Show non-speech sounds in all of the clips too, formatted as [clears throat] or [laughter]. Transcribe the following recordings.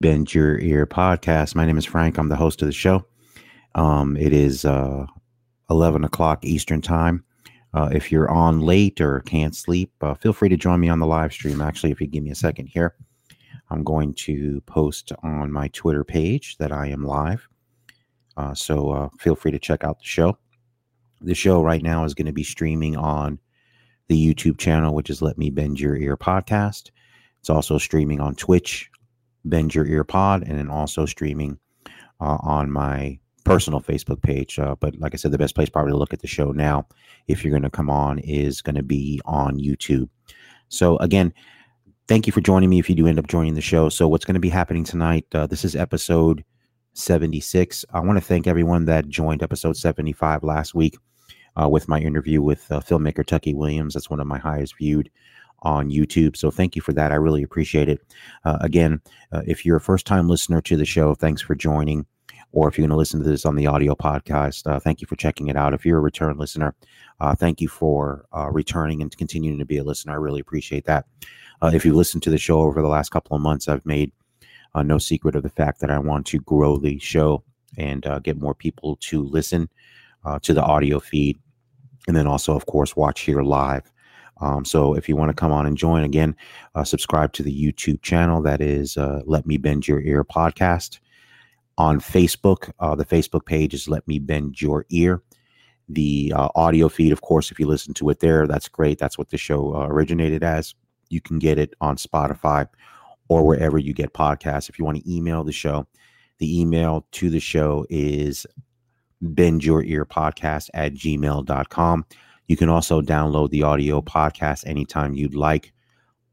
Bend Your Ear podcast. My name is Frank. I'm the host of the show. Um, it is uh, 11 o'clock Eastern Time. Uh, if you're on late or can't sleep, uh, feel free to join me on the live stream. Actually, if you give me a second here, I'm going to post on my Twitter page that I am live. Uh, so uh, feel free to check out the show. The show right now is going to be streaming on the YouTube channel, which is Let Me Bend Your Ear podcast. It's also streaming on Twitch, Bend Your Ear Pod, and then also streaming uh, on my personal Facebook page. Uh, but like I said, the best place probably to look at the show now, if you're going to come on, is going to be on YouTube. So again, thank you for joining me. If you do end up joining the show, so what's going to be happening tonight? Uh, this is episode 76. I want to thank everyone that joined episode 75 last week uh, with my interview with uh, filmmaker Tucky Williams. That's one of my highest viewed on YouTube. So thank you for that. I really appreciate it. Uh, again, uh, if you're a first time listener to the show, thanks for joining. Or if you're going to listen to this on the audio podcast, uh, thank you for checking it out. If you're a return listener, uh, thank you for uh, returning and continuing to be a listener. I really appreciate that. Uh, if you've listened to the show over the last couple of months, I've made no secret of the fact that I want to grow the show and get more people to listen to the audio feed. And then also, of course, watch here live. Um, so if you want to come on and join again, uh, subscribe to the YouTube channel. That is uh, Let Me Bend Your Ear podcast. On Facebook, uh, the Facebook page is Let Me Bend Your Ear. The uh, audio feed, of course, if you listen to it there, that's great. That's what the show uh, originated as. You can get it on Spotify or wherever you get podcasts. If you want to email the show, the email to the show is bend your ear podcast at gmail.com. You can also download the audio podcast anytime you'd like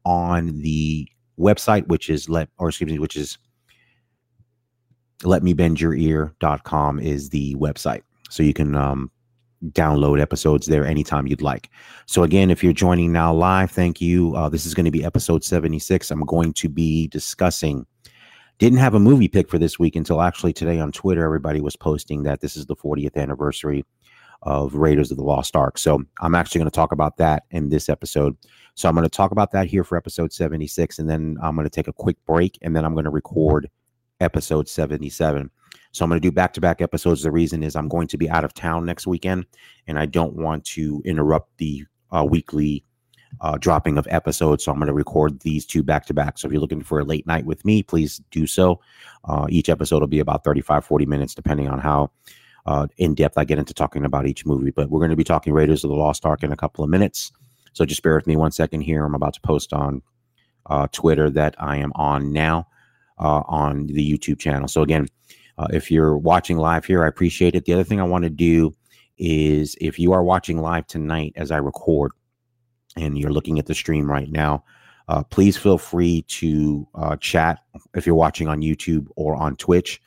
on the website, which is let or excuse me, which is ear.com is the website. So you can um, download episodes there anytime you'd like. So again, if you're joining now live, thank you. Uh, this is going to be episode 76. I'm going to be discussing didn't have a movie pick for this week until actually today on Twitter. Everybody was posting that this is the 40th anniversary of Raiders of the Lost Ark. So I'm actually going to talk about that in this episode. So I'm going to talk about that here for episode 76, and then I'm going to take a quick break, and then I'm going to record episode 77. So I'm going to do back to back episodes. The reason is I'm going to be out of town next weekend, and I don't want to interrupt the uh, weekly uh, dropping of episodes. So I'm going to record these two back to back. So if you're looking for a late night with me, please do so. Uh, each episode will be about 35, 40 minutes, depending on how uh, in depth I get into talking about each movie. But we're going to be talking Raiders of the Lost Ark in a couple of minutes. So just bear with me one second here. I'm about to post on uh, Twitter that I am on now uh, on the YouTube channel. So again, uh, if you're watching live here, I appreciate it. The other thing I want to do is if you are watching live tonight as I record and you're looking at the stream right now, uh, please feel free to uh, chat if you're watching on YouTube or on Twitch.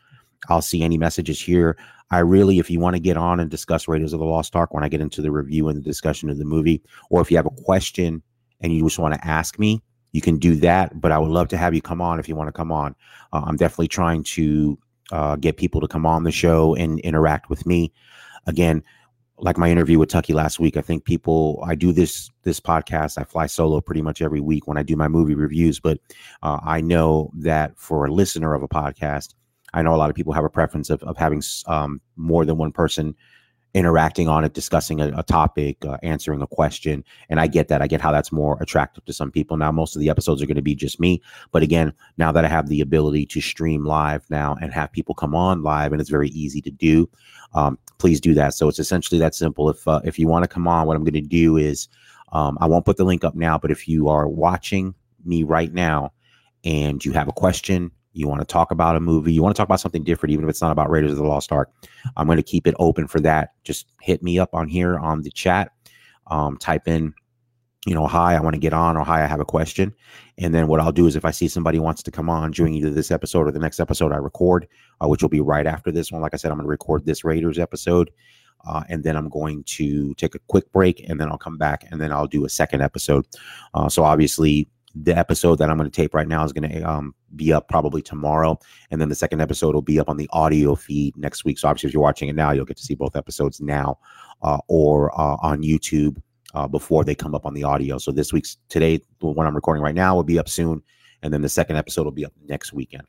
I'll see any messages here. I really, if you want to get on and discuss Raiders of the Lost Ark when I get into the review and the discussion of the movie, or if you have a question and you just want to ask me, you can do that. But I would love to have you come on if you want to come on. Uh, I'm definitely trying to uh, get people to come on the show and interact with me. Again, like my interview with Tucky last week, I think people I do this this podcast. I fly solo pretty much every week when I do my movie reviews, but uh, I know that for a listener of a podcast, I know a lot of people have a preference of, of having um, more than one person interacting on it, discussing a, a topic, uh, answering a question. And I get that. I get how that's more attractive to some people. Now, most of the episodes are going to be just me. But again, now that I have the ability to stream live now and have people come on live, and it's very easy to do, um, please do that. So it's essentially that simple. If uh, if you want to come on, what I'm going to do is um, I won't put the link up now, but if you are watching me right now and you have a question, you want to talk about a movie, you want to talk about something different, even if it's not about Raiders of the Lost Ark, I'm going to keep it open for that. Just hit me up on here on the chat. Um, type in, you know, hi, I want to get on, or hi, I have a question. And then what I'll do is if I see somebody wants to come on during either this episode or the next episode I record, uh, which will be right after this one. Like I said, I'm going to record this Raiders episode. Uh, and then I'm going to take a quick break and then I'll come back and then I'll do a second episode. Uh, so obviously, the episode that I'm going to tape right now is going to um, be up probably tomorrow, and then the second episode will be up on the audio feed next week. So obviously, if you're watching it now, you'll get to see both episodes now, uh, or uh, on YouTube uh, before they come up on the audio. So this week's today, the one I'm recording right now, will be up soon, and then the second episode will be up next weekend.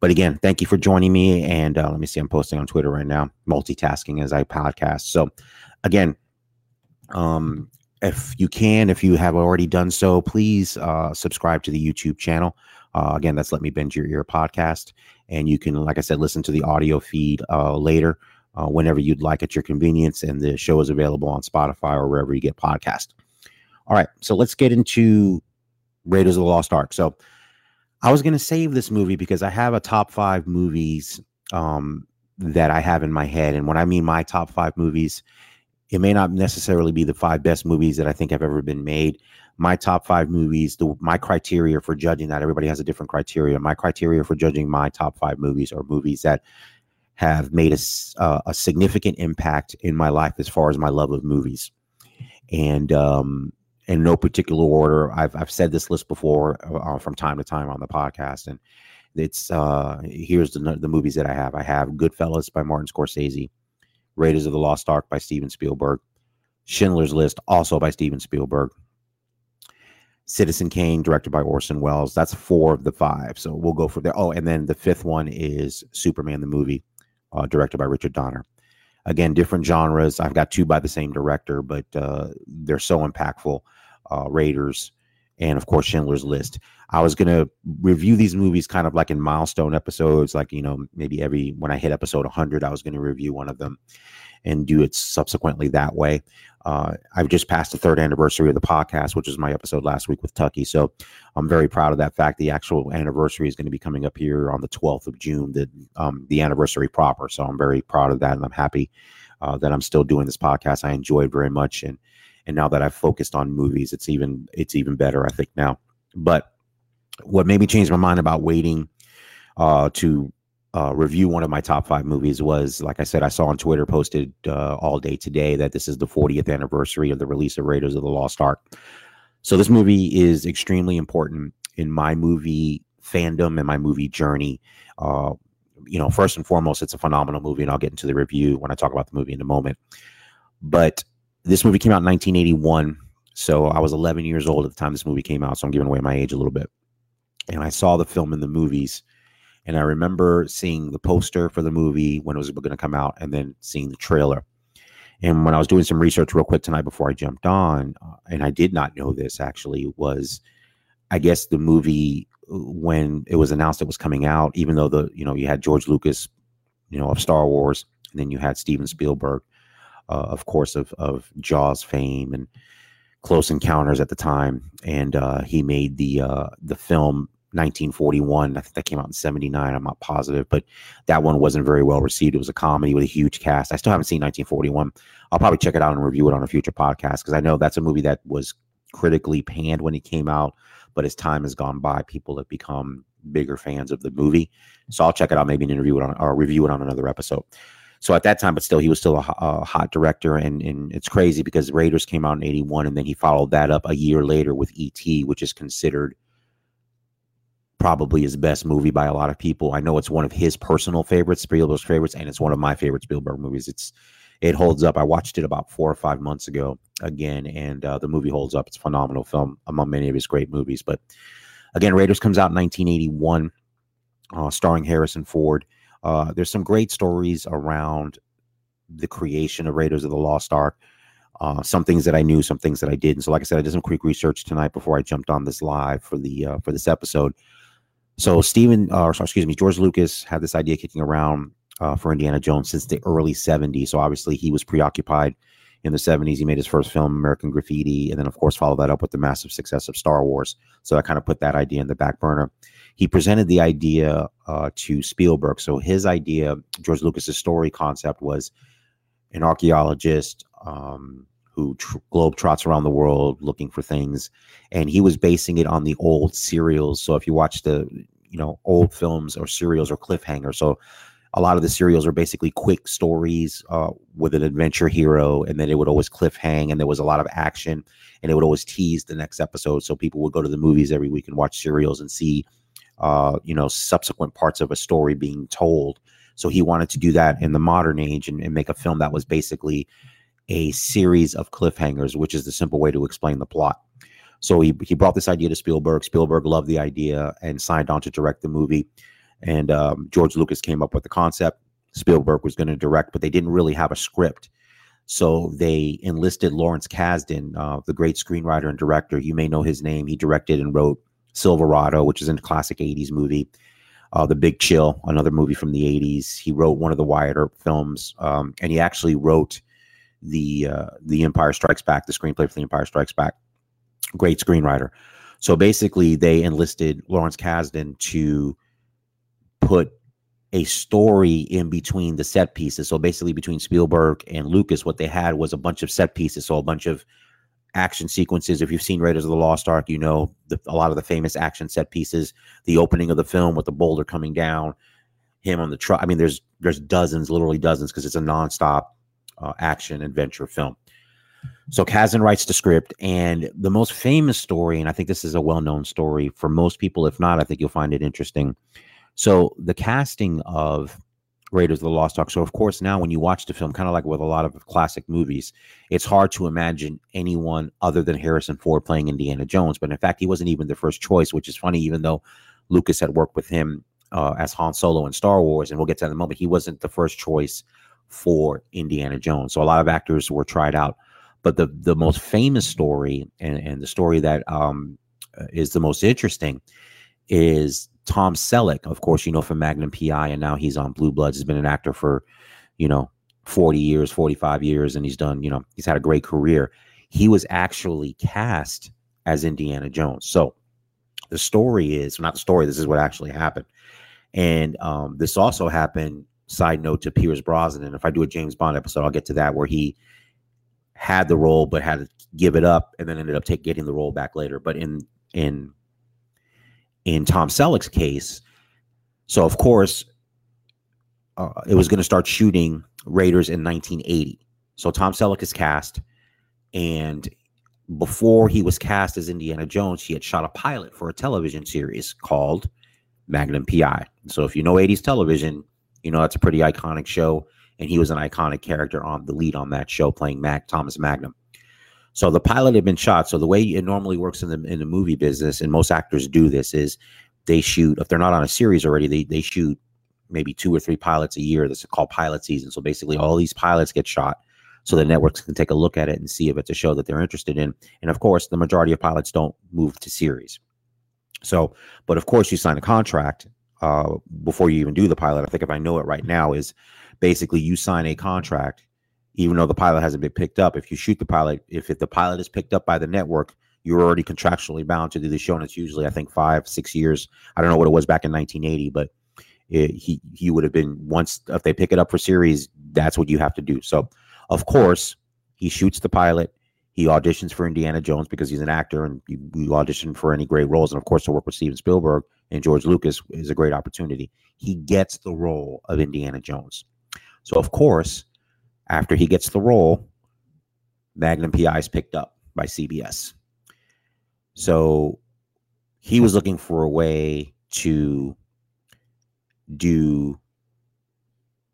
But again, thank you for joining me. And uh, let me see, I'm posting on Twitter right now, multitasking as I podcast. So again, um, if you can, if you have already done so, please uh, subscribe to the YouTube channel. Uh, again, that's Let Me Bend Your Ear podcast. And you can, like I said, listen to the audio feed uh, later uh, whenever you'd like at your convenience. And the show is available on Spotify or wherever you get podcast. All right, so let's get into Raiders of the Lost Ark. So I was going to save this movie because I have a top five movies um, that I have in my head. And when I mean my top five movies, it may not necessarily be the five best movies that I think have ever been made. My top five movies, the, my criteria for judging that, everybody has a different criteria. My criteria for judging my top five movies are movies that have made a, uh, a significant impact in my life as far as my love of movies. And um, in no particular order, I've, I've said this list before uh, from time to time on the podcast. And it's uh, here's the, the movies that I have I have Goodfellas by Martin Scorsese, Raiders of the Lost Ark by Steven Spielberg, Schindler's List, also by Steven Spielberg. Citizen Kane, directed by Orson Welles. That's four of the five. So we'll go for there. Oh, and then the fifth one is Superman the movie, uh, directed by Richard Donner. Again, different genres. I've got two by the same director, but uh, they're so impactful. Uh, Raiders, and of course Schindler's List. I was gonna review these movies kind of like in milestone episodes, like you know maybe every when I hit episode 100, I was gonna review one of them and do it subsequently that way. Uh, I've just passed the third anniversary of the podcast, which was my episode last week with Tucky. So I'm very proud of that fact. The actual anniversary is going to be coming up here on the 12th of June, the um, the anniversary proper. So I'm very proud of that, and I'm happy uh, that I'm still doing this podcast. I enjoy it very much, and and now that I've focused on movies, it's even it's even better. I think now. But what made me change my mind about waiting uh, to uh, review one of my top five movies was, like I said, I saw on Twitter posted uh, all day today that this is the 40th anniversary of the release of Raiders of the Lost Ark. So this movie is extremely important in my movie fandom and my movie journey. Uh, you know, first and foremost, it's a phenomenal movie, and I'll get into the review when I talk about the movie in a moment. But this movie came out in 1981, so I was 11 years old at the time this movie came out. So I'm giving away my age a little bit. And I saw the film in the movies and I remember seeing the poster for the movie when it was going to come out and then seeing the trailer. And when I was doing some research real quick tonight before I jumped on, uh, and I did not know this actually, was I guess the movie uh, when it was announced it was coming out, even though the, you know, you had George Lucas, you know, of Star Wars, and then you had Steven Spielberg, uh, of course, of, of Jaws fame and Close Encounters at the time. And uh, he made the, uh, the film 1941. I think that came out in 79. I'm not positive, but that one wasn't very well received. It was a comedy with a huge cast. I still haven't seen 1941. I'll probably check it out and review it on a future podcast because I know that's a movie that was critically panned when it came out, but as time has gone by, people have become bigger fans of the movie. So I'll check it out, maybe an interview it on or review it on another episode. So at that time, but still, he was still a, a hot director, and and it's crazy because Raiders came out in '81, and then he followed that up a year later with E.T., which is considered probably his best movie by a lot of people. I know it's one of his personal favorites, Spielberg's favorites, and it's one of my favorite Spielberg movies. It's it holds up. I watched it about four or five months ago again, and uh, the movie holds up. It's a phenomenal film among many of his great movies. But again, Raiders comes out in 1981, uh, starring Harrison Ford. Uh, there's some great stories around the creation of Raiders of the Lost Ark. Uh, some things that I knew, some things that I didn't. So, like I said, I did some quick research tonight before I jumped on this live for the uh, for this episode. So Stephen, uh, or excuse me, George Lucas had this idea kicking around uh, for Indiana Jones since the early 70s. So obviously he was preoccupied in the 70s. He made his first film, American Graffiti, and then of course followed that up with the massive success of Star Wars. So I kind of put that idea in the back burner. He presented the idea uh, to Spielberg. So his idea, George Lucas's story concept was an archaeologist um, who tr- globe trots around the world looking for things, and he was basing it on the old serials. So if you watch the you know old films or serials or cliffhangers, so a lot of the serials are basically quick stories uh, with an adventure hero, and then it would always cliffhang, and there was a lot of action, and it would always tease the next episode. So people would go to the movies every week and watch serials and see, uh, you know, subsequent parts of a story being told. So he wanted to do that in the modern age and, and make a film that was basically a series of cliffhangers, which is the simple way to explain the plot. So he, he brought this idea to Spielberg. Spielberg loved the idea and signed on to direct the movie. And um, George Lucas came up with the concept. Spielberg was going to direct, but they didn't really have a script. So they enlisted Lawrence Kasdan, uh, the great screenwriter and director. You may know his name. He directed and wrote Silverado, which is a classic 80s movie. Uh, the Big Chill, another movie from the 80s. He wrote one of the Wyatt Earp films, um, and he actually wrote the uh, the Empire Strikes Back, the screenplay for the Empire Strikes Back. Great screenwriter. So basically, they enlisted Lawrence Kasdan to put a story in between the set pieces. So basically, between Spielberg and Lucas, what they had was a bunch of set pieces. So a bunch of action sequences. If you've seen Raiders of the Lost Ark, you know the, a lot of the famous action set pieces. The opening of the film with the boulder coming down, him on the truck. I mean, there's there's dozens, literally dozens, because it's a nonstop uh, action adventure film. So Kasdan writes the script, and the most famous story, and I think this is a well-known story for most people. If not, I think you'll find it interesting. So the casting of Raiders of the Lost Ark. So of course now when you watch the film, kind of like with a lot of classic movies, it's hard to imagine anyone other than Harrison Ford playing Indiana Jones. But in fact, he wasn't even the first choice, which is funny, even though Lucas had worked with him uh, as Han Solo in Star Wars, and we'll get to that in a moment. He wasn't the first choice for Indiana Jones. So a lot of actors were tried out. But the the most famous story and, and the story that um, is the most interesting is Tom Selleck, of course, you know, from Magnum PI, and now he's on Blue Bloods. He's been an actor for, you know, 40 years, 45 years, and he's done, you know, he's had a great career. He was actually cast as Indiana Jones. So the story is not the story, this is what actually happened. And um, this also happened, side note to Pierce Brosnan. And if I do a James Bond episode, I'll get to that where he had the role but had to give it up and then ended up take, getting the role back later. But in in in Tom Selleck's case, so of course, uh, it was going to start shooting Raiders in 1980. So Tom Selleck is cast, and before he was cast as Indiana Jones, he had shot a pilot for a television series called Magnum PI. So if you know 80s television, you know that's a pretty iconic show, and he was an iconic character on the lead on that show, playing Mac Thomas Magnum. So the pilot had been shot. So the way it normally works in the in the movie business, and most actors do this, is they shoot if they're not on a series already, they they shoot maybe two or three pilots a year. That's called pilot season. So basically, all these pilots get shot, so the networks can take a look at it and see if it's a show that they're interested in. And of course, the majority of pilots don't move to series. So, but of course, you sign a contract uh, before you even do the pilot. I think if I know it right now, is basically you sign a contract even though the pilot hasn't been picked up. If you shoot the pilot, if it, the pilot is picked up by the network, you're already contractually bound to do the show, and it's usually I think five, six years. I don't know what it was back in 1980, but it, he he would have been once if they pick it up for series, that's what you have to do. So, of course, he shoots the pilot. He auditions for Indiana Jones because he's an actor, and you, you audition for any great roles. And of course, to work with Steven Spielberg and George Lucas is a great opportunity. He gets the role of Indiana Jones. So, of course, after he gets the role, Magnum PI is picked up by CBS. So he was looking for a way to do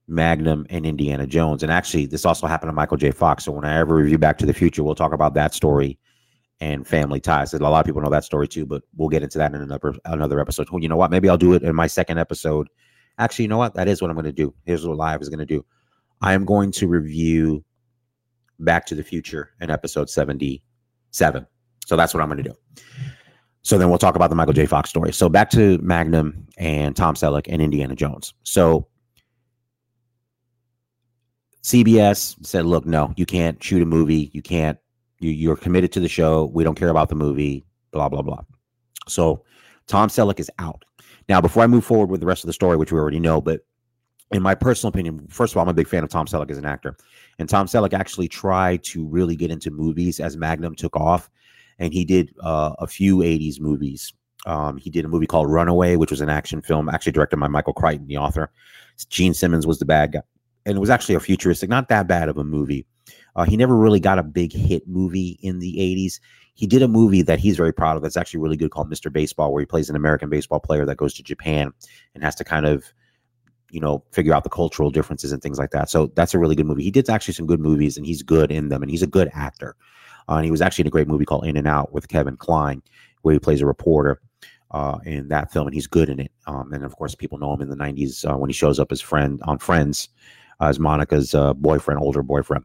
Magnum and Indiana Jones. And actually, this also happened to Michael J. Fox. So when I ever review Back to the Future, we'll talk about that story and family ties. A lot of people know that story too, but we'll get into that in another another episode. Well, you know what? Maybe I'll do it in my second episode. Actually, you know what? That is what I'm going to do. Here's what live is going to do. I am going to review Back to the Future in episode 77. So that's what I'm going to do. So then we'll talk about the Michael J. Fox story. So back to Magnum and Tom Selleck and Indiana Jones. So CBS said, look, no, you can't shoot a movie. You can't, you, you're committed to the show. We don't care about the movie, blah, blah, blah. So Tom Selleck is out. Now, before I move forward with the rest of the story, which we already know, but in my personal opinion, first of all, I'm a big fan of Tom Selleck as an actor. And Tom Selleck actually tried to really get into movies as Magnum took off. And he did uh, a few 80s movies. Um, he did a movie called Runaway, which was an action film, actually directed by Michael Crichton, the author. Gene Simmons was the bad guy. And it was actually a futuristic, not that bad of a movie. Uh, he never really got a big hit movie in the 80s. He did a movie that he's very proud of that's actually really good called Mr. Baseball, where he plays an American baseball player that goes to Japan and has to kind of you know, figure out the cultural differences and things like that. So that's a really good movie. He did actually some good movies and he's good in them and he's a good actor. Uh, and he was actually in a great movie called In and Out with Kevin Kline, where he plays a reporter. uh, in that film, and he's good in it. Um, and of course, people know him in the '90s uh, when he shows up as friend on Friends as Monica's uh, boyfriend, older boyfriend.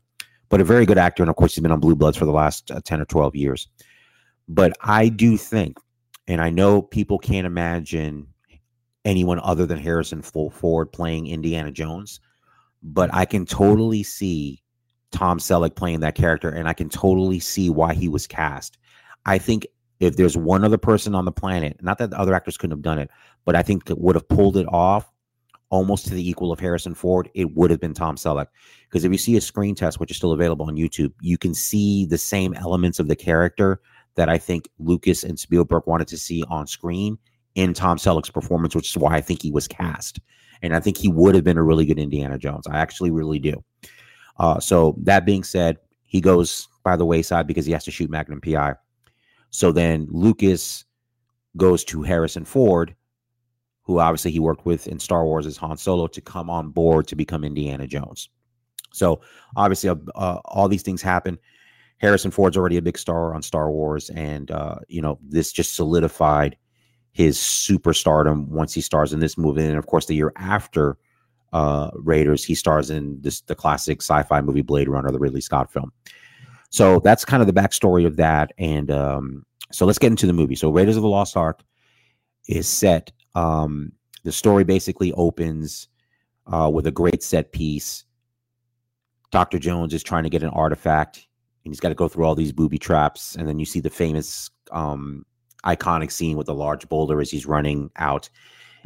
But a very good actor, and of course, he's been on Blue Bloods for the last uh, ten or twelve years. But I do think, and I know people can't imagine anyone other than Harrison Ford playing Indiana Jones, but mm. I can totally see Tom Selleck playing that character, and I can totally see why he was cast. I think if there's one other person on the planet, not that the other actors couldn't have done it, but I think that would have pulled it off almost to the equal of Harrison Ford, it would have been Tom Selleck. Because if you see a screen test, which is still available on YouTube, you can see the same elements of the character that I think Lucas and Spielberg wanted to see on screen in Tom Selleck's performance, which is why I think he was cast. And I think he would have been a really good Indiana Jones. I actually really do. Uh, so that being said, he goes by the wayside because he has to shoot Magnum PI. So then Lucas goes to Harrison Ford, who obviously he worked with in Star Wars as Han Solo, to come on board to become Indiana Jones. So obviously, uh, uh, all these things happen. Harrison Ford's already a big star on Star Wars, and uh, you know this just solidified his superstardom once he stars in this movie. And of course, the year after uh, Raiders, he stars in this the classic sci-fi movie Blade Runner, the Ridley Scott film. So that's kind of the backstory of that. And um, so let's get into the movie. So Raiders of the Lost Ark is set. Um, the story basically opens uh, with a great set piece. Dr. Jones is trying to get an artifact, and he's got to go through all these booby traps. And then you see the famous, um, iconic scene with the large boulder as he's running out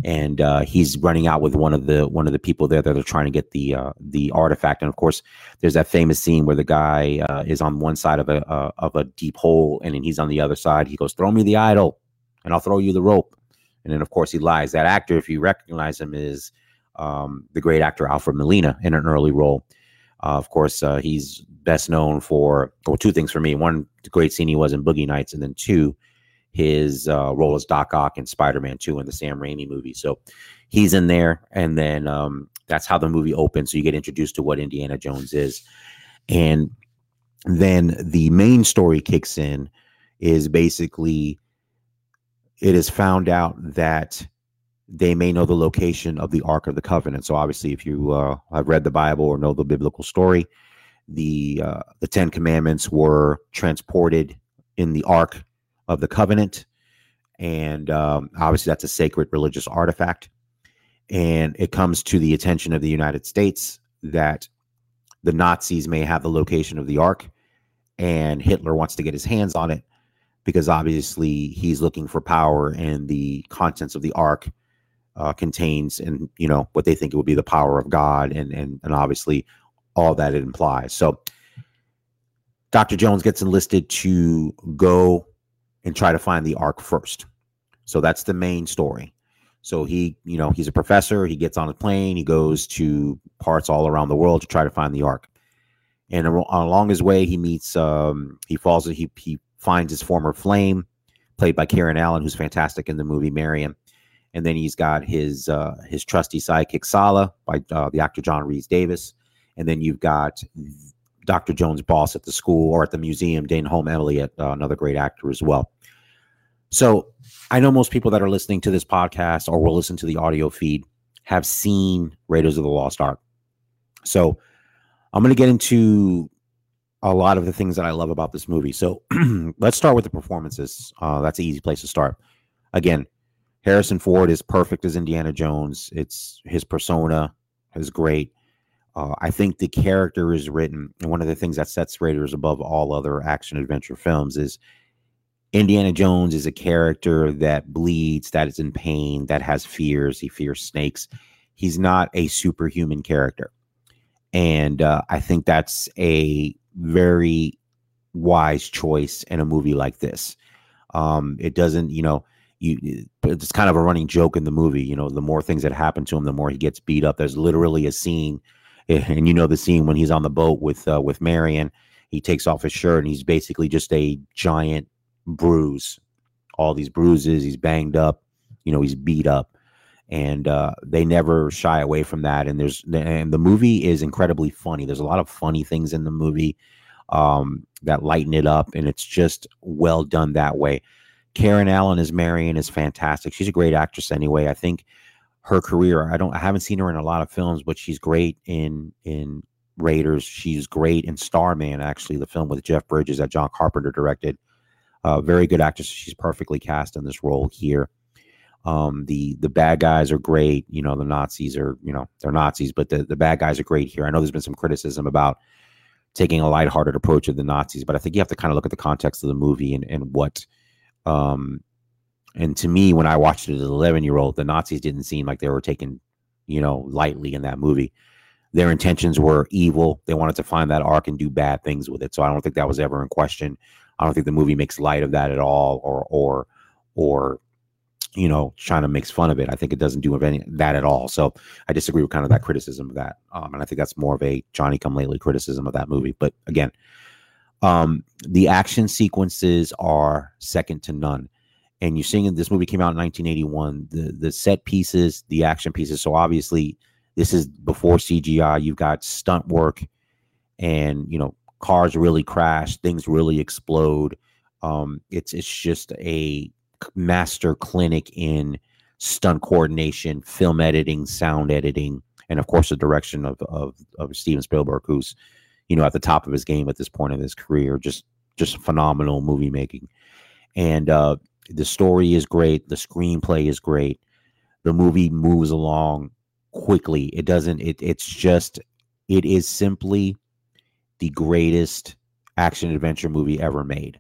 and uh, he's running out with one of the one of the people there that are trying to get the uh, the artifact. And of course, there's that famous scene where the guy uh, is on one side of a uh, of a deep hole, and then he's on the other side. He goes, "Throw me the idol, and I'll throw you the rope." And then, of course, he lies. That actor, if you recognize him, is um, the great actor Alfred Molina in an early role. Uh, of course, uh, he's best known for well, two things for me. One, the great scene he was in Boogie Nights, and then two, his uh, role as Doc Ock in Spider Man 2 in the Sam Raimi movie. So he's in there. And then um, that's how the movie opens. So you get introduced to what Indiana Jones is. And then the main story kicks in, is basically it is found out that they may know the location of the Ark of the Covenant. So obviously, if you uh, have read the Bible or know the biblical story, the uh, the Ten Commandments were transported in the Ark of the covenant. And um, obviously, that's a sacred religious artifact. And it comes to the attention of the United States that the Nazis may have the location of the Ark, and Hitler wants to get his hands on it because obviously he's looking for power, and the contents of the Ark uh, contains, and you know what they think it would be the power of God, and and and obviously all that it implies. So, Dr. Jones gets enlisted to go and try to find the ark first. So that's the main story. So he, you know, he's a professor. He gets on a plane. He goes to parts all around the world to try to find the ark. And along his way, he meets, um, he falls, he he finds his former flame, played by Karen Allen, who's fantastic in the movie Marion. And then he's got his uh, his trusty sidekick Sallah by uh, the actor John Rhys-Davies. And then you've got Dr. Jones' boss at the school or at the museum, Denholm Elliott, uh, another great actor as well. So I know most people that are listening to this podcast or will listen to the audio feed have seen Raiders of the Lost Ark. So I'm going to get into a lot of the things that I love about this movie. So [clears throat] let's start with the performances. Uh, that's an easy place to start. Again, Harrison Ford is perfect as Indiana Jones. It's his persona is great. Uh, I think the character is written, and one of the things that sets Raiders above all other action adventure films is Indiana Jones is a character that bleeds, that is in pain, that has fears. He fears snakes. He's not a superhuman character. And uh, I think that's a very wise choice in a movie like this. Um, it doesn't, you know, you it's kind of a running joke in the movie. You know, the more things that happen to him, the more he gets beat up. There's literally a scene, [laughs] and you know the scene when he's on the boat with uh, with Marion. He takes off his shirt and he's basically just a giant bruise, all these bruises. He's banged up, you know, he's beat up, and uh, they never shy away from that. And there's and the movie is incredibly funny. There's a lot of funny things in the movie um, that lighten it up, and it's just well done that way. Karen Allen is Marion is fantastic. She's a great actress anyway. I think her career. I don't. I haven't seen her in a lot of films, but she's great in in Raiders. She's great in Starman, actually, the film with Jeff Bridges that John Carpenter directed. Uh, very good actress. She's perfectly cast in this role here. Um, the the bad guys are great. You know, the Nazis are, you know, they're Nazis, but the, the bad guys are great here. I know there's been some criticism about taking a lighthearted approach of the Nazis, but I think you have to kind of look at the context of the movie and, and what um and to me, when I watched it as an 11 year old, the Nazis didn't seem like they were taken, you know, lightly in that movie. Their intentions were evil. They wanted to find that ark and do bad things with it. So I don't think that was ever in question. I don't think the movie makes light of that at all, or or or you know, China makes fun of it. I think it doesn't do any that at all. So I disagree with kind of that criticism of that. Um, and I think that's more of a Johnny come lately criticism of that movie. But again, um, the action sequences are second to none. And you're seeing this movie came out in 1981. The the set pieces, the action pieces. So obviously, this is before CGI. You've got stunt work, and you know cars really crash, things really explode. Um, it's it's just a master clinic in stunt coordination, film editing, sound editing, and of course the direction of of, of Steven Spielberg, who's you know at the top of his game at this point in his career. Just just phenomenal movie making, and uh, the story is great. The screenplay is great. The movie moves along quickly. It doesn't. It it's just. It is simply the greatest action adventure movie ever made.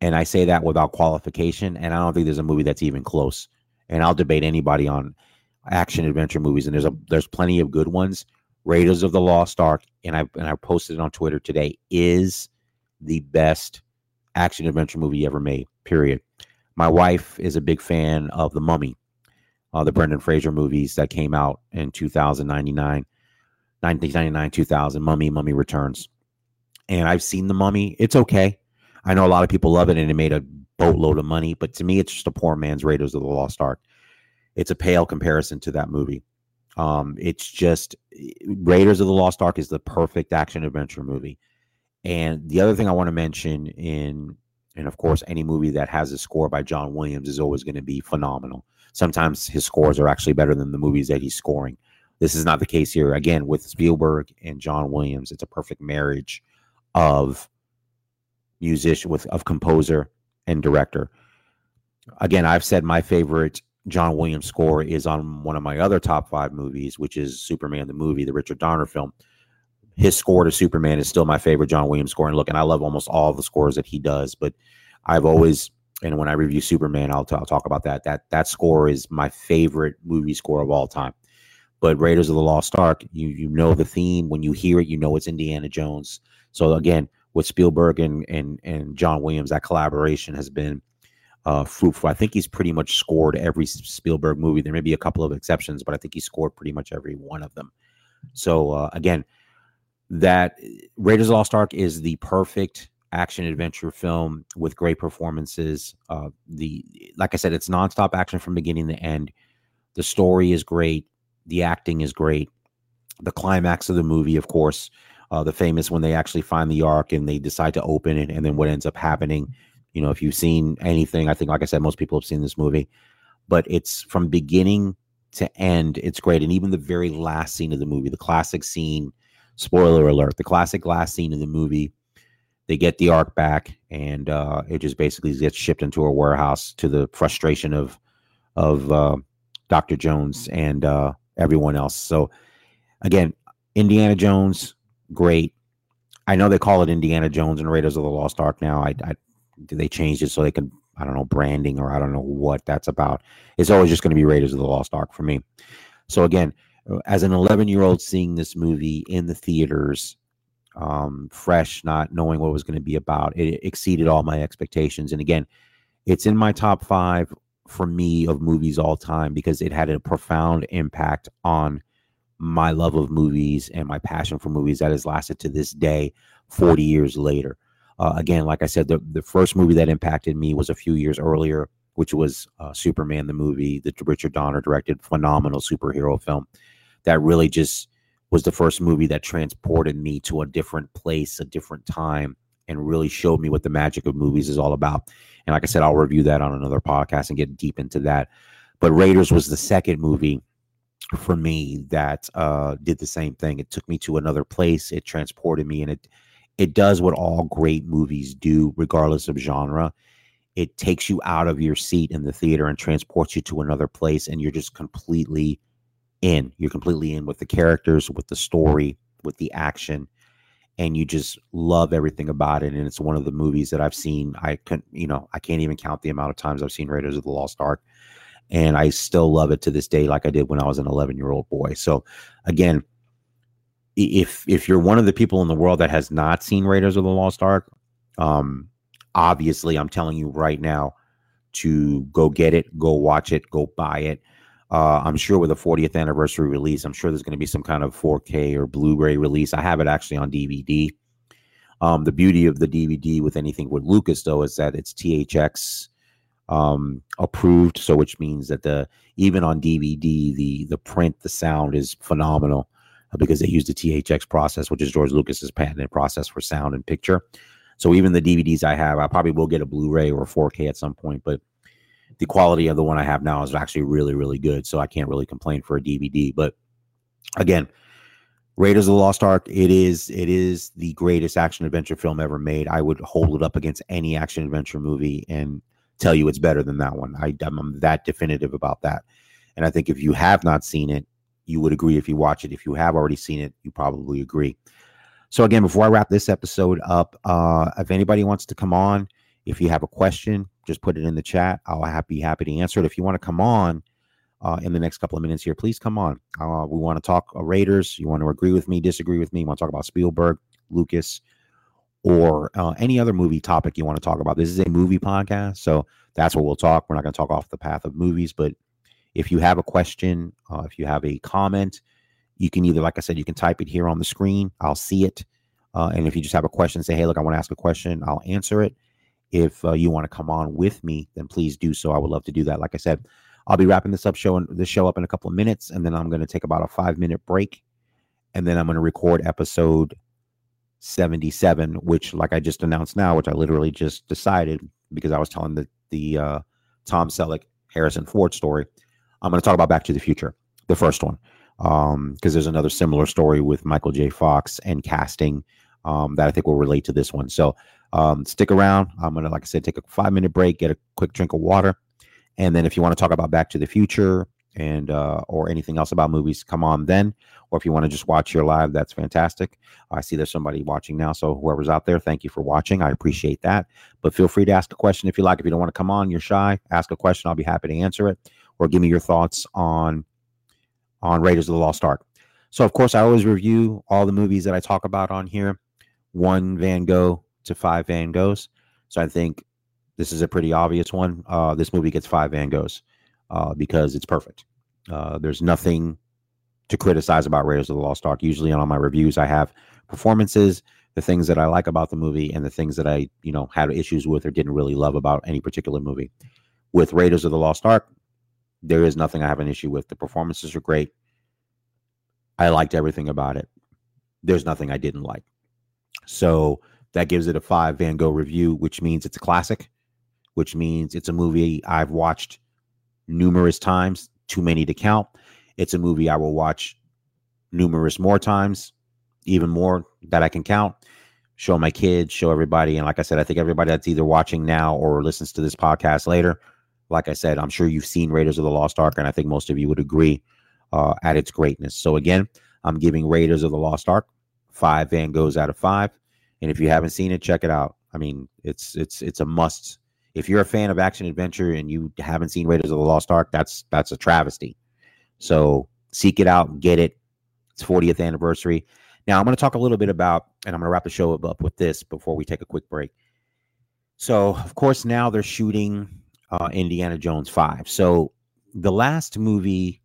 And I say that without qualification. And I don't think there's a movie that's even close. And I'll debate anybody on action adventure movies. And there's a there's plenty of good ones. Raiders of the Lost Ark, and I and I posted it on Twitter today, is the best action adventure movie ever made. Period. My wife is a big fan of The Mummy, uh, the Brendan Fraser movies that came out in 2099, 1999, 2000. Mummy, Mummy Returns, and I've seen The Mummy. It's okay. I know a lot of people love it and it made a boatload of money, but to me, it's just a poor man's Raiders of the Lost Ark. It's a pale comparison to that movie. Um, it's just Raiders of the Lost Ark is the perfect action adventure movie. And the other thing I want to mention in and of course any movie that has a score by John Williams is always going to be phenomenal. Sometimes his scores are actually better than the movies that he's scoring. This is not the case here. Again, with Spielberg and John Williams, it's a perfect marriage of musician with of composer and director. Again, I've said my favorite John Williams score is on one of my other top five movies, which is Superman the movie, the Richard Donner film. His score to Superman is still my favorite John Williams score. And look, and I love almost all the scores that he does, but I've always and when I review Superman, I'll, t- I'll talk about that. That that score is my favorite movie score of all time. But Raiders of the Lost Ark, you you know the theme when you hear it, you know it's Indiana Jones. So again, with Spielberg and and and John Williams, that collaboration has been uh, fruitful. I think he's pretty much scored every Spielberg movie. There may be a couple of exceptions, but I think he scored pretty much every one of them. So uh, again, that Raiders of the Lost Ark is the perfect action adventure film with great performances. Uh, the like I said, it's nonstop action from beginning to end. The story is great. The acting is great. The climax of the movie, of course, uh, the famous when they actually find the ark and they decide to open it, and then what ends up happening. You know, if you've seen anything, I think, like I said, most people have seen this movie, but it's from beginning to end. It's great, and even the very last scene of the movie, the classic scene. Spoiler alert: the classic last scene of the movie. They get the ark back, and uh, it just basically gets shipped into a warehouse to the frustration of of uh, Doctor Jones and uh, everyone else. So, again, Indiana Jones great. I know they call it Indiana Jones and Raiders of the Lost Ark now. I, I they changed it so they can I don't know branding or I don't know what that's about. It's always just going to be Raiders of the Lost Ark for me. So again, as an 11 year old seeing this movie in the theaters, um, fresh, not knowing what it was going to be about, it exceeded all my expectations. And again, it's in my top five for me of movies all time because it had a profound impact on my love of movies and my passion for movies that has lasted to this day, 40 years later. Uh, again, like I said, the, the first movie that impacted me was a few years earlier, which was uh, Superman, the movie that Richard Donner directed, phenomenal superhero film that really just was the first movie that transported me to a different place, a different time, and really showed me what the magic of movies is all about. And like I said, I'll review that on another podcast and get deep into that. But Raiders was the second movie for me that uh, did the same thing. It took me to another place. It transported me, and it it does what all great movies do, regardless of genre. It takes you out of your seat in the theater and transports you to another place, and you're just completely in. You're completely in with the characters, with the story, with the action, and you just love everything about it. And it's one of the movies that I've seen. I couldn't, you know, I can't even count the amount of times I've seen Raiders of the Lost Ark, and I still love it to this day, like I did when I was an 11 year old boy. So, again, if if you're one of the people in the world that has not seen Raiders of the Lost Ark, um, obviously, I'm telling you right now to go get it, go watch it, go buy it. Uh, I'm sure with a 40th anniversary release, I'm sure there's going to be some kind of 4K or Blu-ray release. I have it actually on DVD. Um, the beauty of the DVD with anything with Lucas though is that it's THX um, approved, so which means that the even on DVD the the print, the sound is phenomenal uh, because they use the THX process, which is George Lucas's patented process for sound and picture. So even the DVDs I have, I probably will get a Blu-ray or 4K at some point, but the quality of the one I have now is actually really, really good. So I can't really complain for a DVD. But again, Raiders of the Lost Ark, it is it is the greatest action adventure film ever made. I would hold it up against any action adventure movie and tell you it's better than that one. I, I'm that definitive about that. And I think if you have not seen it, you would agree if you watch it. If you have already seen it, you probably agree. So again, before I wrap this episode up, uh, if anybody wants to come on, if you have a question, just put it in the chat. I'll be happy to answer it. If you want to come on uh, in the next couple of minutes here, please come on. Uh, we want to talk uh, Raiders. You want to agree with me, disagree with me? Want to talk about Spielberg, Lucas, or uh, any other movie topic you want to talk about? This is a movie podcast, so that's what we'll talk. We're not going to talk off the path of movies, but if you have a question, uh, if you have a comment, you can either, like I said, you can type it here on the screen. I'll see it. Uh, and if you just have a question, say, hey, look, I want to ask a question, I'll answer it. If uh, you want to come on with me, then please do so. I would love to do that. Like I said, I'll be wrapping this up show and this show up in a couple of minutes, and then I'm going to take about a five minute break, and then I'm going to record episode 77, which, like I just announced now, which I literally just decided because I was telling the the uh, Tom Selleck Harrison Ford story. I'm going to talk about Back to the Future, the first one, because um, there's another similar story with Michael J. Fox and casting um, that I think will relate to this one. So um, stick around. I'm gonna, like I said, take a five minute break, get a quick drink of water, and then if you want to talk about Back to the Future and uh, or anything else about movies, come on then. Or if you want to just watch your live, that's fantastic. I see there's somebody watching now, so whoever's out there, thank you for watching. I appreciate that. But feel free to ask a question if you like. If you don't want to come on, you're shy. Ask a question. I'll be happy to answer it. Or give me your thoughts on on Raiders of the Lost Ark. So of course, I always review all the movies that I talk about on here. One Van Gogh to five Van Goghs. So I think this is a pretty obvious one. Uh, this movie gets five Van Goghs uh, because it's perfect. Uh, there's nothing to criticize about Raiders of the Lost Ark. Usually on all my reviews, I have performances, the things that I like about the movie, and the things that I, you know, had issues with or didn't really love about any particular movie. With Raiders of the Lost Ark, there is nothing I have an issue with. The performances are great. I liked everything about it. There's nothing I didn't like. So that gives it a five Van Gogh review, which means it's a classic, which means it's a movie I've watched numerous times, too many to count. It's a movie I will watch numerous more times, even more that I can count. Show my kids, show everybody. And like I said, I think everybody that's either watching now or listens to this podcast later, like I said, I'm sure you've seen Raiders of the Lost Ark, and I think most of you would agree uh, at its greatness. So again, I'm giving Raiders of the Lost Ark five Van Goghs out of five. And if you haven't seen it, check it out. I mean, it's it's it's a must. If you're a fan of action adventure and you haven't seen Raiders of the Lost Ark, that's that's a travesty. So seek it out, get it. It's 40th anniversary. Now I'm going to talk a little bit about, and I'm going to wrap the show up with this before we take a quick break. So of course now they're shooting uh, Indiana Jones five. So the last movie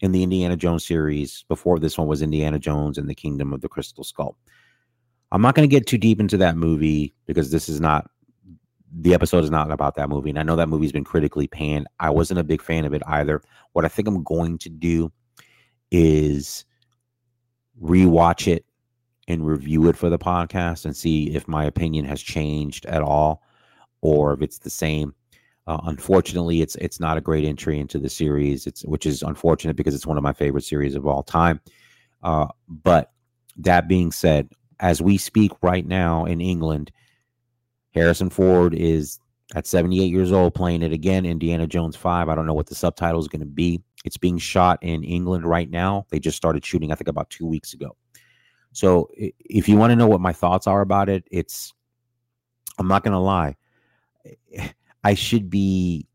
in the Indiana Jones series before this one was Indiana Jones and the Kingdom of the Crystal Skull. I'm not going to get too deep into that movie because this is not the episode is not about that movie. And I know that movie's been critically panned. I wasn't a big fan of it either. What I think I'm going to do is rewatch it and review it for the podcast and see if my opinion has changed at all or if it's the same. Uh, unfortunately, it's it's not a great entry into the series. It's which is unfortunate because it's one of my favorite series of all time. Uh, but that being said, as we speak right now in England, Harrison Ford is at 78 years old playing it again. Indiana Jones 5. I don't know what the subtitle is going to be. It's being shot in England right now. They just started shooting, I think, about two weeks ago. So if you want to know what my thoughts are about it, it's, I'm not going to lie. [sighs] I should be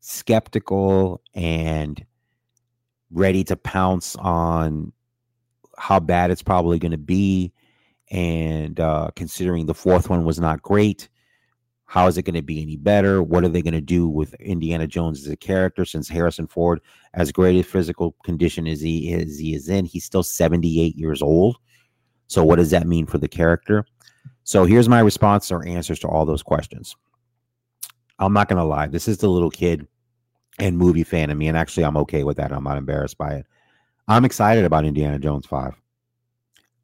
skeptical and ready to pounce on how bad it's probably going to be. And uh, considering the fourth one was not great, how is it going to be any better? What are they going to do with Indiana Jones as a character? Since Harrison Ford, as great a physical condition as he is, he is in, he's still 78 years old. So, what does that mean for the character? So, here's my response or answers to all those questions. I'm not going to lie. This is the little kid and movie fan of me. And actually, I'm okay with that. I'm not embarrassed by it. I'm excited about Indiana Jones 5.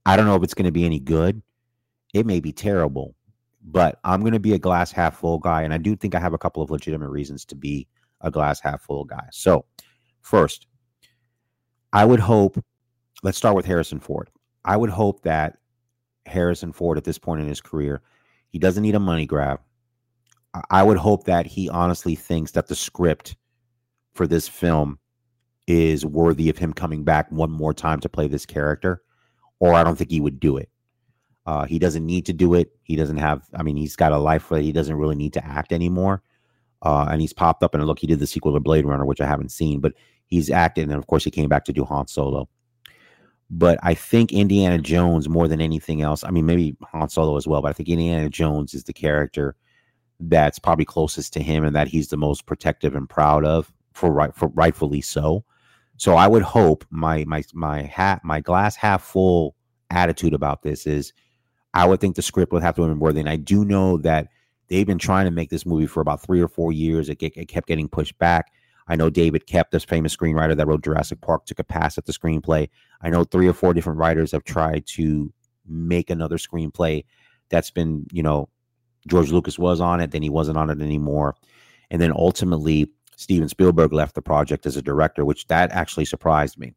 I don't know if it's going to be any good. It may be terrible, but I'm going to be a glass half full guy. And I do think I have a couple of legitimate reasons to be a glass half full guy. So, first, I would hope, let's start with Harrison Ford. I would hope that Harrison Ford at this point in his career, he doesn't need a money grab. I would hope that he honestly thinks that the script for this film is worthy of him coming back one more time to play this character, or I don't think he would do it. Uh, he doesn't need to do it. He doesn't have. I mean, he's got a life where he doesn't really need to act anymore. Uh, and he's popped up and look, he did the sequel to Blade Runner, which I haven't seen, but he's acted, and of course, he came back to do Han Solo. But I think Indiana Jones, more than anything else, I mean, maybe Han Solo as well, but I think Indiana Jones is the character that's probably closest to him and that he's the most protective and proud of for right for rightfully so. So I would hope my my my hat my glass half full attitude about this is I would think the script would have to have been worthy. And I do know that they've been trying to make this movie for about three or four years. It, it kept getting pushed back. I know David Koepp, this famous screenwriter that wrote Jurassic Park, took a pass at the screenplay. I know three or four different writers have tried to make another screenplay that's been, you know, George Lucas was on it, then he wasn't on it anymore. And then ultimately, Steven Spielberg left the project as a director, which that actually surprised me.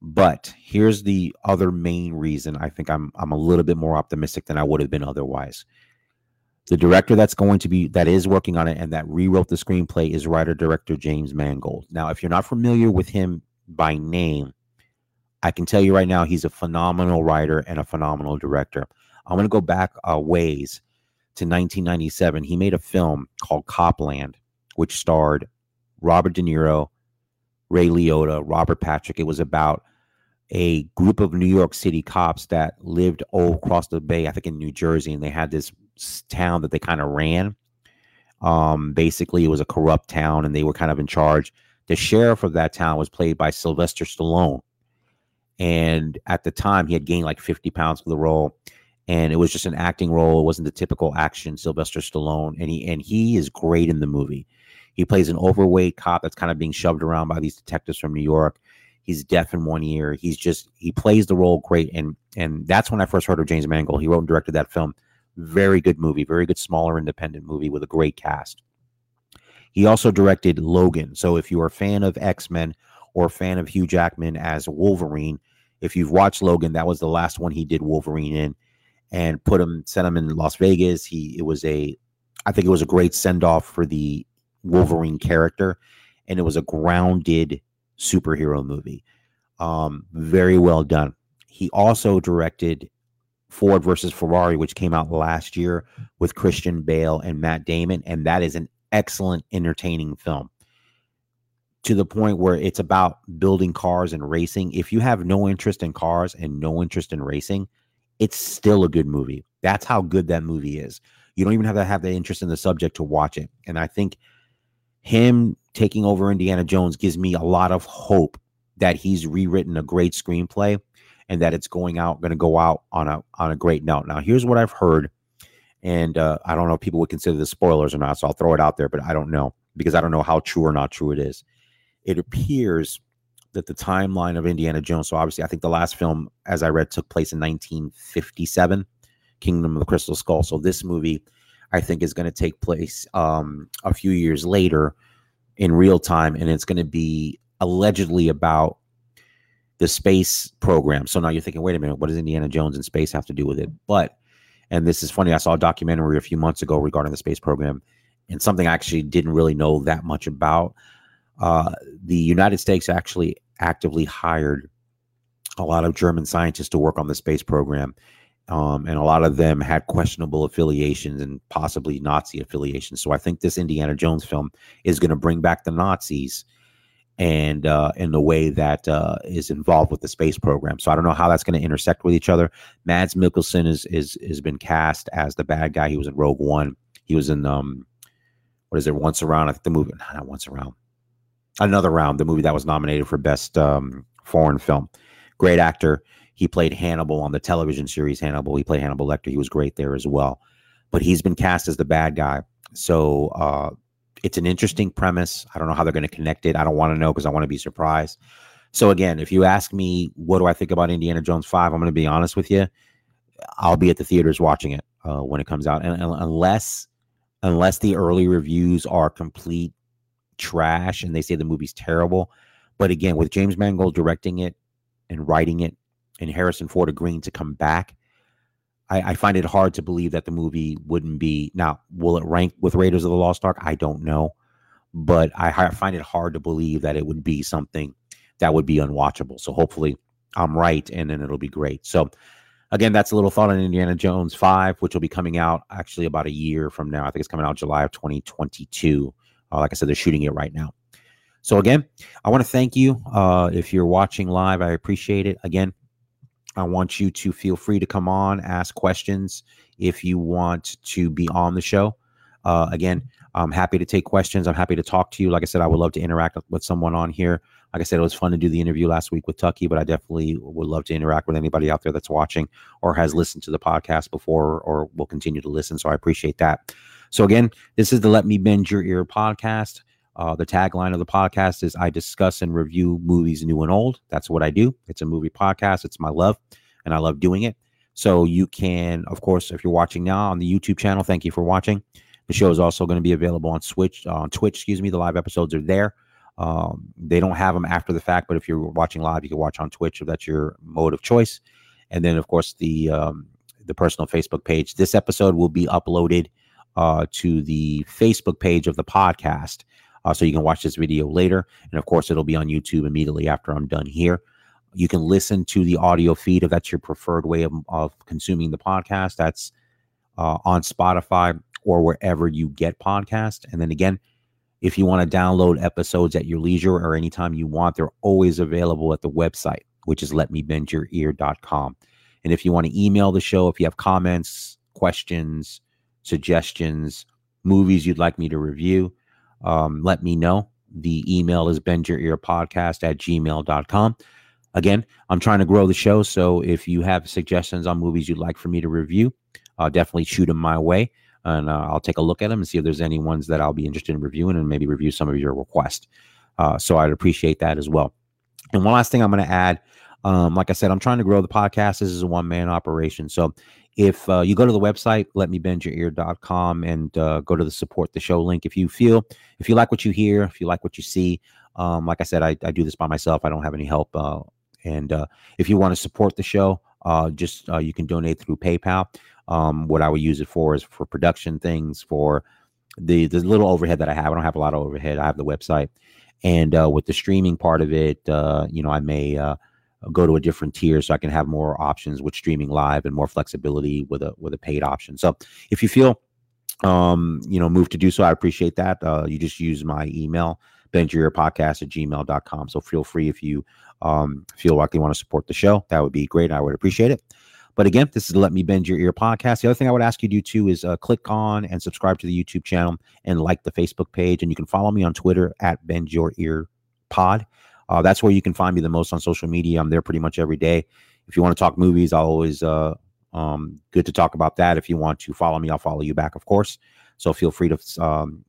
But here's the other main reason I think I'm I'm a little bit more optimistic than I would have been otherwise. The director that's going to be that is working on it and that rewrote the screenplay is writer director James Mangold. Now, if you're not familiar with him by name, I can tell you right now he's a phenomenal writer and a phenomenal director. I'm going to go back a ways to 1997. He made a film called Copland which starred Robert De Niro, Ray Liotta, Robert Patrick. It was about a group of New York City cops that lived all across the bay, I think in New Jersey, and they had this town that they kind of ran. Um, basically, it was a corrupt town, and they were kind of in charge. The sheriff of that town was played by Sylvester Stallone, and at the time, he had gained like 50 pounds for the role and it was just an acting role. It wasn't the typical action Sylvester Stallone, and he and he is great in the movie. He plays an overweight cop that's kind of being shoved around by these detectives from New York. He's deaf in one ear. He's just he plays the role great, and and that's when I first heard of James Mangold. He wrote and directed that film. Very good movie, very good smaller independent movie with a great cast. He also directed Logan. So if you're a fan of X Men or a fan of Hugh Jackman as Wolverine, if you've watched Logan, that was the last one he did Wolverine in, and put him sent him in Las Vegas. He it was a, I think it was a great send off for the Wolverine character, and it was a grounded superhero movie. Um, very well done. He also directed Ford versus Ferrari, which came out last year with Christian Bale and Matt Damon, and that is an excellent, entertaining film. To the point where it's about building cars and racing. If you have no interest in cars and no interest in racing, it's still a good movie. That's how good that movie is. You don't even have to have the interest in the subject to watch it. And I think him taking over Indiana Jones gives me a lot of hope that he's rewritten a great screenplay and that it's going out going to go out on a on a great note. Now, here's what I've heard, and uh, I don't know if people would consider this spoilers or not, so I'll throw it out there, but I don't know because I don't know how true or not true it is. It appears that the timeline of Indiana Jones. So obviously, I think the last film, as I read, took place in 1957, Kingdom of the Crystal Skull. So this movie, I think, is going to take place um, a few years later in real time, and it's going to be allegedly about the space program. So now you're thinking, wait a minute, what does Indiana Jones and space have to do with it? But, and this is funny, I saw a documentary a few months ago regarding the space program, and something I actually didn't really know that much about. Uh, the United States actually actively hired a lot of German scientists to work on the space program. Um, and a lot of them had questionable affiliations and possibly Nazi affiliations. So I think this Indiana Jones film is going to bring back the Nazis and uh, in the way that uh, is involved with the space program. So I don't know how that's going to intersect with each other. Mads Mikkelsen is is has been cast as the bad guy. He was in Rogue One. He was in um, what is it? Once Around. I think the movie. Not Once Around. Another Round. The movie that was nominated for best um, foreign film. Great actor. He played Hannibal on the television series Hannibal. He played Hannibal Lecter. He was great there as well. But he's been cast as the bad guy. So uh, it's an interesting premise. I don't know how they're going to connect it. I don't want to know because I want to be surprised. So again, if you ask me, what do I think about Indiana Jones Five? I'm going to be honest with you. I'll be at the theaters watching it uh, when it comes out, and, and unless unless the early reviews are complete trash and they say the movie's terrible. But again, with James Mangold directing it and writing it, and Harrison Ford agreeing to come back, I, I, find it hard to believe that the movie wouldn't be. Now, will it rank with Raiders of the Lost Ark? I don't know, but I, I find it hard to believe that it would be something that would be unwatchable. So hopefully, I'm right, and then it'll be great. So. Again, that's a little thought on Indiana Jones 5, which will be coming out actually about a year from now. I think it's coming out July of 2022. Uh, like I said, they're shooting it right now. So again, I want to thank you. Uh, if you're watching live, I appreciate it. Again, I want you to feel free to come on, ask questions if you want to be on the show. Uh, again, I'm happy to take questions. I'm happy to talk to you. Like I said, I would love to interact with someone on here. Like I said, it was fun to do the interview last week with Tucky, but I definitely would love to interact with anybody out there that's watching or has listened to the podcast before or will continue to listen. So I appreciate that. So again, this is the Let Me Bend Your Ear podcast. Uh, the tagline of the podcast is I discuss and review movies new and old. That's what I do. It's a movie podcast. It's my love, and I love doing it. So you can, of course, if you're watching now on the YouTube channel, thank you for watching. The show is also going to be available on Switch, uh, on Twitch. Excuse me. The live episodes are there. Um, they don't have them after the fact, but if you're watching live, you can watch on Twitch if that's your mode of choice. And then, of course, the um, the personal Facebook page. This episode will be uploaded uh, to the Facebook page of the podcast uh, so you can watch this video later. And of course, it'll be on YouTube immediately after I'm done here. You can listen to the audio feed if that's your preferred way of, of consuming the podcast. That's uh, on Spotify or wherever you get podcast. And then again, if you want to download episodes at your leisure or anytime you want, they're always available at the website, which is letmebendyourear.com. And if you want to email the show, if you have comments, questions, suggestions, movies you'd like me to review, um, let me know. The email is bendyourearpodcast at gmail.com. Again, I'm trying to grow the show. So if you have suggestions on movies you'd like for me to review, uh, definitely shoot them my way. And uh, I'll take a look at them and see if there's any ones that I'll be interested in reviewing and maybe review some of your requests. Uh, so I'd appreciate that as well. And one last thing I'm going to add um, like I said, I'm trying to grow the podcast. This is a one man operation. So if uh, you go to the website, letmebendyourear.com and uh, go to the support the show link. If you feel, if you like what you hear, if you like what you see, um, like I said, I, I, do this by myself. I don't have any help. Uh, and uh, if you want to support the show, uh, just uh, you can donate through PayPal. Um, what I would use it for is for production things, for the the little overhead that I have. I don't have a lot of overhead. I have the website, and with the streaming part of it, you know, I may go to a different tier so I can have more options with streaming live and more flexibility with a with a paid option. So if you feel um, you know, move to do so, I appreciate that. Uh, you just use my email, podcast at gmail.com. So feel free if you um, feel like you want to support the show. That would be great. I would appreciate it. But again, this is Let Me Bend Your Ear podcast. The other thing I would ask you to do too is uh, click on and subscribe to the YouTube channel and like the Facebook page. And you can follow me on Twitter at Bend Your Ear Pod. Uh, that's where you can find me the most on social media. I'm there pretty much every day. If you want to talk movies, I'll always uh, um, good to talk about that. If you want to follow me, I'll follow you back, of course. So feel free to um,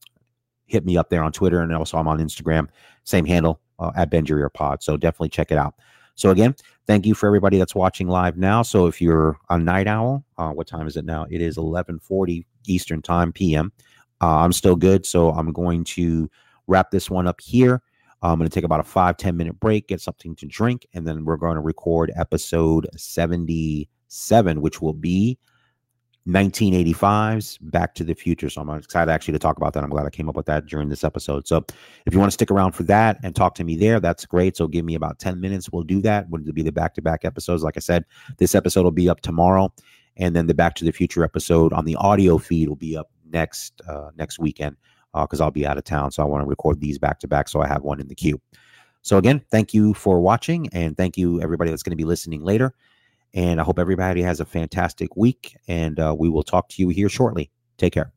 hit me up there on Twitter, and also I'm on Instagram, same handle uh, at Benjir Pod. So definitely check it out. So again, thank you for everybody that's watching live now. So if you're a night owl, uh, what time is it now? It is 11:40 Eastern Time PM. Uh, I'm still good, so I'm going to wrap this one up here. I'm going to take about a five ten minute break, get something to drink, and then we're going to record episode 77, which will be 1985's Back to the Future. So I'm excited actually to talk about that. I'm glad I came up with that during this episode. So if you want to stick around for that and talk to me there, that's great. So give me about 10 minutes. We'll do that. Would be the back to back episodes? Like I said, this episode will be up tomorrow. And then the Back to the Future episode on the audio feed will be up next uh, next weekend because uh, I'll be out of town. So I want to record these back to back so I have one in the queue. So again, thank you for watching and thank you everybody that's going to be listening later. And I hope everybody has a fantastic week. And uh, we will talk to you here shortly. Take care.